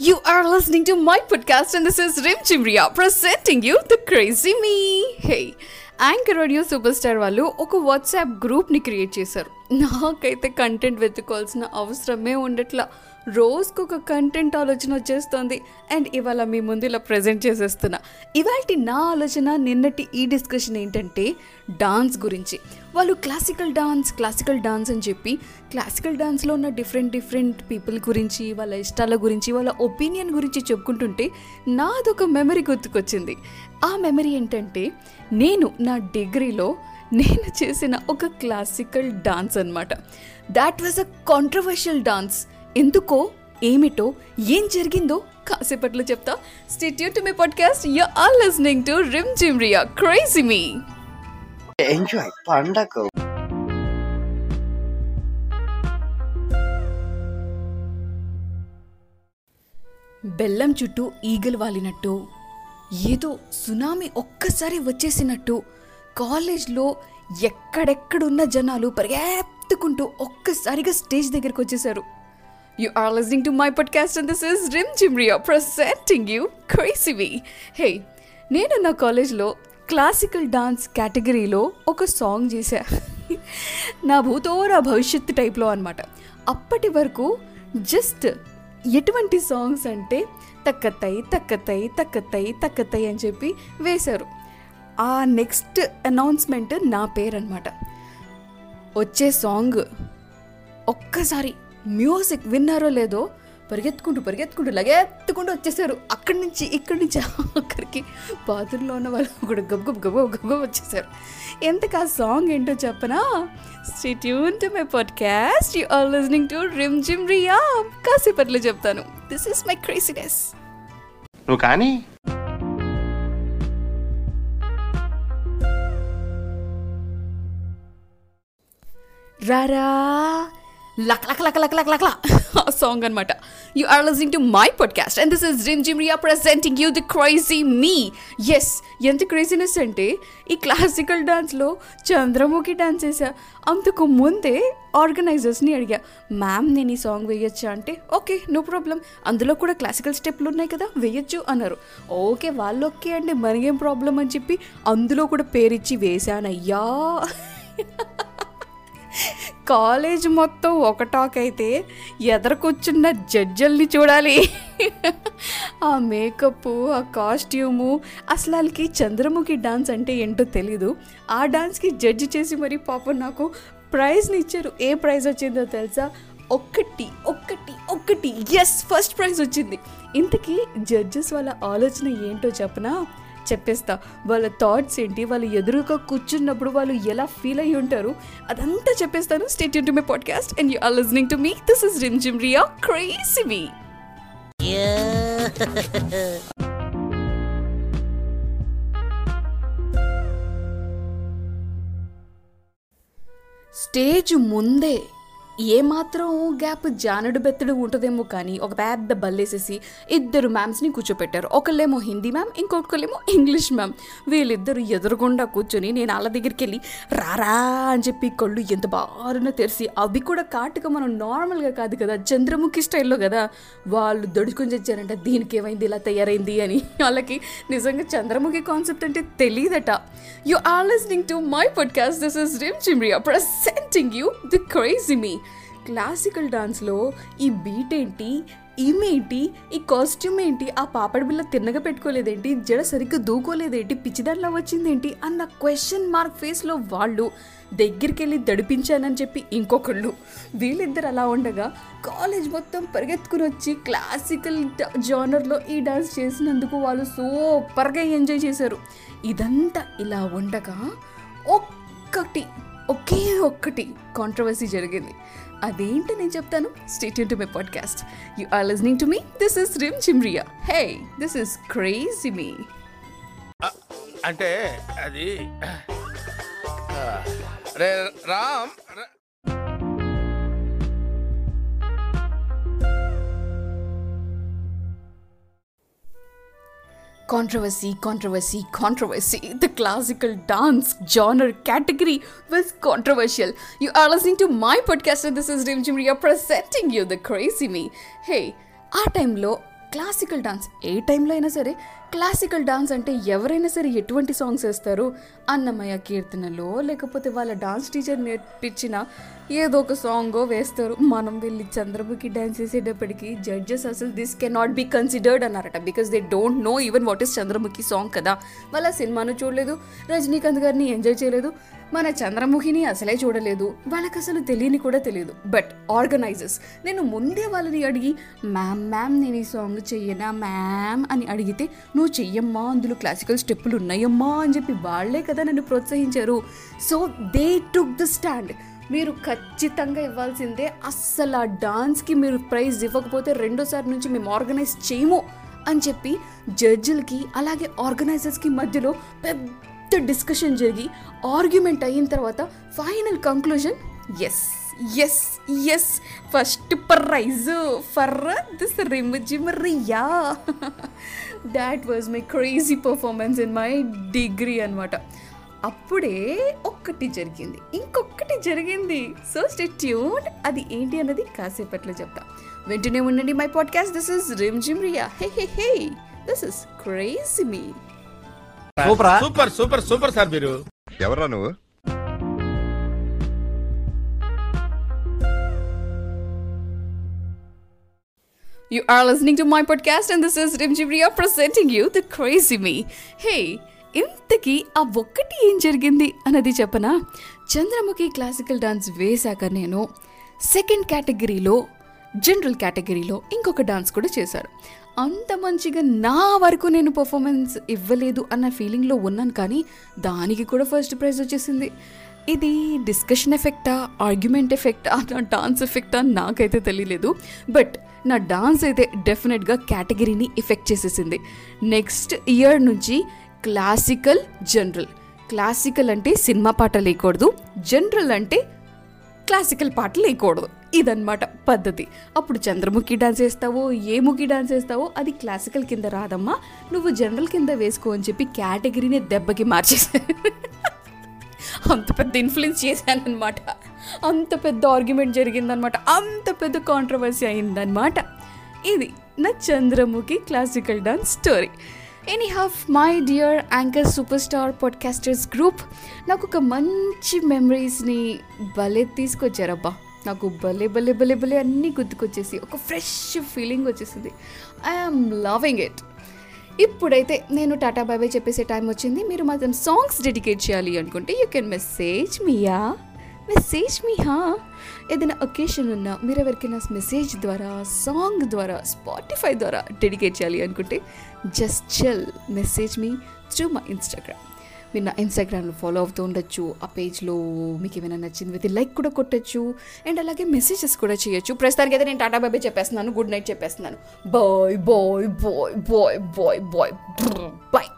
You are listening to my podcast, and this is Rim Chimria presenting you the crazy me. Hey, anchor audio super star వాళ్ళు ఒక WhatsApp గ్రూప్ని create చేశారు నాకైతే content వెతుకోవాల్సిన అవసరమే ఉండట్లా రోజుకు ఒక కంటెంట్ ఆలోచన వచ్చేస్తుంది. అండ్ ఇవాళ మీ ముందు ఇలా ప్రజెంట్ చేసేస్తున్నా. ఇవాళ నా ఆలోచన నిన్నటి ఈ డిస్కషన్ ఏంటంటే డాన్స్ గురించి. వాళ్ళు క్లాసికల్ డాన్స్ క్లాసికల్ డాన్స్ అని చెప్పి క్లాసికల్ డాన్స్లో ఉన్న డిఫరెంట్ డిఫరెంట్ పీపుల్ గురించి వాళ్ళ ఇష్టాల గురించి వాళ్ళ ఒపీనియన్ గురించి చెప్పుకుంటుంటే నాదొక మెమరీ గుర్తుకొచ్చింది. ఆ మెమరీ ఏంటంటే నేను నా డిగ్రీలో నేను చేసిన ఒక క్లాసికల్ డాన్స్ అనమాట that was a controversial dance ఎందుకో ఏమిటో ఏం జరిగిందో కాసేపట్లో చెప్తా. Stay tuned to my podcast you are listening to Rim Jhim Riya crazy me enjoy పండగ. బెల్లం చుట్టూ ఈగలు వాలినట్టు ఏదో సునామీ ఒక్కసారి వచ్చేసినట్టు కాలేజ్లో ఎక్కడెక్కడున్న జనాలు పరిగెత్తుకుంటూ ఒక్కసారిగా స్టేజ్ దగ్గరికి వచ్చేసారు you are listening to my podcast and this is rim జిమ్రియా ప్రెసెంటింగ్ యూ క్రేసివి హే నేను నా కాలేజ్లో క్లాసికల్ డాన్స్ కేటగిరీలో ఒక సాంగ్ చేశా. నా భూతో నా భవిష్యత్తు టైప్లో అనమాట అప్పటి వరకు జస్ట్ ఎటువంటి సాంగ్స్ అంటే తక్కతై తక్కతై తక్కతై తక్కతై అని చెప్పి వేశారు. ఆ నెక్స్ట్ అనౌన్స్మెంట్ నా పేరు అనమాట వచ్చే సాంగ్ ఒక్కసారి మ్యూజిక్ విన్నారో లేదో పరిగెత్తుకుంటూ పరిగెత్తుకుంటూ లగెత్తుకుంటూ వచ్చేసారు. అక్కడి నుంచి ఇక్కడి నుంచి అక్కడికి బాత్రూంలో ఉన్న వాళ్ళు కూడా గబ్ గబ్ గబ వచ్చేసారు. ఎంతకు ఆ సాంగ్ ఏంటో చెప్పనా? Stay tuned to my podcast you are listening to Rim Jhim Riya కాసేపట్లో చెప్తాను. దిస్ ఈస్ మై క్రేసినెస్ నువ్వు కానీ? రారా luck luck luck luck luck luck ఆ సాంగ్ అనమాట you are listening to my podcast and this is Jhim Jhim Riya presenting you the crazy me yes ఎంత craziness అంటే ఈ క్లాసికల్ డాన్స్లో చంద్రముఖి డాన్స్ వేసా అంతకు ముందే ఆర్గనైజర్స్ని అడిగా మ్యామ్ నేను ఈ సాంగ్ వేయొచ్చా? అంటే ఓకే నో ప్రాబ్లం అందులో కూడా క్లాసికల్ స్టెప్లు ఉన్నాయి కదా వేయొచ్చు అన్నారు. ఓకే వాళ్ళు ఓకే అండి మనకేం ప్రాబ్లం అని చెప్పి అందులో కూడా పేరిచ్చి వేశానయ్యా. కాలేజ్ మొత్తం ఒక టాక్ అయితే ఎదరకొచ్చున్న జడ్జల్ని చూడాలి. ఆ మేకప్ ఆ కాస్ట్యూము అసలు వాళ్ళకి చంద్రముఖి డాన్స్ అంటే ఏంటో తెలీదు. ఆ డాన్స్కి జడ్జి చేసి మరి పాపం నాకు ప్రైజ్ని ఇచ్చారు. ఏ ప్రైజ్ వచ్చిందో తెలుసా? ఒక్కటి ఒక్కటి ఒక్కటి. ఎస్ ఫస్ట్ ప్రైజ్ వచ్చింది. ఇంతకీ జడ్జెస్ వాళ్ళ ఆలోచన ఏంటో చెప్పనా? చెప్పేస్తా. వాళ్ళ థాట్స్ ఏంటి? వాళ్ళు ఎదురుగా కూర్చున్నప్పుడు వాళ్ళు ఎలా ఫీల్ అయ్యి ఉంటారు? అదంతా చెప్పేస్తాను. Stay tuned to my podcast and you are listening to me this is Rim Jhim Riya crazy me stage ముందే ఏమాత్రం గ్యాప్ జానడు బెత్తడు ఉంటుందేమో కానీ ఒక పెద్ద బల్లేసేసి ఇద్దరు మ్యామ్స్ని కూర్చోపెట్టారు. ఒకళ్ళేమో హిందీ మ్యామ్ ఇంకొకళ్ళేమో ఇంగ్లీష్ మ్యామ్. వీళ్ళిద్దరు ఎదురుగుండా కూర్చొని నేను వాళ్ళ దగ్గరికి వెళ్ళి రారా అని చెప్పి కళ్ళు ఎంత బారున తెరిసి అవి కూడా కాటుగా మనం నార్మల్గా కాదు కదా చంద్రముఖి స్టైల్లో కదా. వాళ్ళు దడుచుకొని చచ్చారంట దీనికి ఏమైంది ఇలా తయారైంది అని. వాళ్ళకి నిజంగా చంద్రముఖి కాన్సెప్ట్ అంటే తెలియదట you are listening to my podcast this is rim చిమ్రియా presenting you the crazy me classical డాన్స్లో ఈ బీట్ ఏంటి ఈమేంటి ఈ కాస్ట్యూమ్ ఏంటి ఆ పాపడి బిల్ల తిన్నగా పెట్టుకోలేదేంటి జడ సరిగ్గా దూకోలేదేంటి పిచ్చిదానిలా వచ్చిందేంటి అన్న క్వశ్చన్ మార్క్ ఫేస్లో వాళ్ళు దగ్గరికి వెళ్ళి దడిపించానని చెప్పి ఇంకొకళ్ళు. వీళ్ళిద్దరు అలా ఉండగా కాలేజ్ మొత్తం పరిగెత్తుకుని వచ్చి క్లాసికల్ జానర్లో ఈ డాన్స్ చేసినందుకు వాళ్ళు సూపర్గా ఎంజాయ్ చేశారు. ఇదంతా ఇలా ఉండగా ఒక్కటి ఒకే ఒక్కటి కాంట్రవర్సీ జరిగింది. అదేంటి నేను చెప్తాను? State to my podcast you are listening to me this is rim చిమ్రియా hey this is crazy me అంటే అది ah, Ram Controversy, controversy, controversy. The classical dance genre category was controversial. You are listening to my podcast, and this is Rim Jimria presenting you the crazy me. Hey, ఆ టైంలో classical dance ఏ టైంలో అయినా సరే classical dance అంటే ఎవరైనా సరే ఎటువంటి సాంగ్స్ వేస్తారు? అన్నమయ్య కీర్తనలో లేకపోతే వాళ్ళ డాన్స్ టీచర్ నేర్పించిన ఏదో ఒక సాంగో వేస్తారు. మనం వెళ్ళి చంద్రముఖి డాన్స్ చేసేటప్పటికి జడ్జెస్ అసలు this can not be considered అన్నారట. Because they don't know even what is Chandramukhi song కదా. వాళ్ళ సినిమాను చూడలేదు. రజనీకాంత్ గారిని ఎంజాయ్ చేయలేదు. మన చంద్రముఖిని అసలే చూడలేదు. వాళ్ళకి అసలు తెలియని కూడా తెలియదు. బట్ ఆర్గనైజర్స్ నేను ముందే వాళ్ళని అడిగి మ్యామ్ మ్యామ్ నేను ఈ సాంగ్ చెయ్యనా మ్యామ్ అని అడిగితే నువ్వు చెయ్యమ్మా అందులో క్లాసికల్ స్టెప్పులు ఉన్నాయమ్మా అని చెప్పి వాళ్ళే కదా నన్ను ప్రోత్సహించారు. So they took the stand మీరు ఖచ్చితంగా ఇవ్వాల్సిందే. అస్సలు ఆ డాన్స్కి మీరు ప్రైజ్ ఇవ్వకపోతే రెండోసారి నుంచి మేము ఆర్గనైజ్ చేయము అని చెప్పి జడ్జిలకి అలాగే ఆర్గనైజర్స్కి మధ్యలో పెద్ద డిస్కషన్ జరిగి ఆర్గ్యుమెంట్ అయిన తర్వాత final conclusion yes yes yes first prize for this Rim Jhim Riya that was my crazy performance in my degree అనమాట అప్పుడే ఒక్కటి జరిగింది. ఇంకొకటి జరిగింది. సో ట్యూన్ అది ఏంటి అన్నది కాసేపట్లో చెప్తా. వెంటనే ఉండండి my podcast this is Rimjhim Riya hey hey hey this is crazy మీ సూపరా సూపర్ సూపర్ సూపర్ సార్ మీరు ఎవరా నువ్వు? You are listening to my podcast, and this is Rimjibria presenting you the Crazy Me. Hey, ఇంతకీ ఆ ఒక్కటి ఏం జరిగింది అన్నది చెప్పనా? చంద్రముఖి క్లాసికల్ డాన్స్ వేశాక నేను సెకండ్ కేటగిరీలో జనరల్ కేటగిరీలో ఇంకొక డాన్స్ కూడా చేశాడు అంత మంచిగా నా వరకు నేను పర్ఫార్మెన్స్ ఇవ్వలేదు అన్న ఫీలింగ్లో ఉన్నాను కానీ దానికి కూడా ఫస్ట్ ప్రైజ్ వచ్చేసింది. ఇది డిస్కషన్ ఎఫెక్టా ఆర్గ్యుమెంట్ ఎఫెక్టా డాన్స్ ఎఫెక్టా నాకైతే తెలియలేదు. బట్ నా డాన్స్ అయితే డెఫినెట్గా కేటగిరీని ఎఫెక్ట్ చేసేసింది. నెక్స్ట్ ఇయర్ నుంచి క్లాసికల్ జనరల్. క్లాసికల్ అంటే సినిమా పాట వేయకూడదు జనరల్ అంటే క్లాసికల్ పాటలు వేయకూడదు ఇదన్నమాట పద్ధతి. అప్పుడు చంద్రముఖి డాన్స్ వేస్తావో ఏ ముఖి డాన్స్ వేస్తావో అది క్లాసికల్ కింద రాదమ్మా. నువ్వు జనరల్ కింద వేసుకో అని చెప్పి కేటగిరీనే దెబ్బకి మార్చేసా అంత పెద్ద ఇన్ఫ్లుయెన్స్ చేశానమాట అంత పెద్ద ఆర్గ్యుమెంట్ జరిగిందనమాట అంత పెద్ద కాంట్రవర్సీ అయిందనమాట ఇది నా Chandramukhi classical dance story anyhow my dear anchor super star podcasters group నాకు ఒక మంచి మెమరీస్ని భలే తీసుకొచ్చారబ్బా. నాకు భలే భలే భలే భలే అన్నీ గుర్తుకొచ్చేసి ఒక ఫ్రెష్ ఫీలింగ్ వచ్చేసింది. ఐఎమ్ లవింగ్ ఇట్ ఇప్పుడైతే నేను టాటా బాయ్ బాయ్ చెప్పేసే టైం వచ్చింది. మీరు మాత్రం సాంగ్స్ డెడికేట్ చేయాలి అనుకుంటే యూ కెన్ మెసేజ్ మీయా మెసేజ్ మీ హా ఏదైనా ఒకేషన్ ఉన్నా మీరు ఎవరికైనా మెసేజ్ ద్వారా సాంగ్ ద్వారా స్పాటిఫై ద్వారా డెడికేట్ చేయాలి అనుకుంటే జస్ట్ చెల్ message me through my Instagram మీరు నా ఇన్స్టాగ్రామ్లో ఫాలో అవుతూ ఉండొచ్చు. ఆ పేజ్లో మీకు ఏమైనా నచ్చింది విత్ లైక్ కూడా కొట్టచ్చు. అండ్ అలాగే మెసేజెస్ కూడా చేయొచ్చు. ప్రస్తుతానికి అయితే నేను టాటా బాబే చెప్పేస్తున్నాను. గుడ్ నైట్ చెప్పేస్తున్నాను. Bye bye bye bye bye bye bye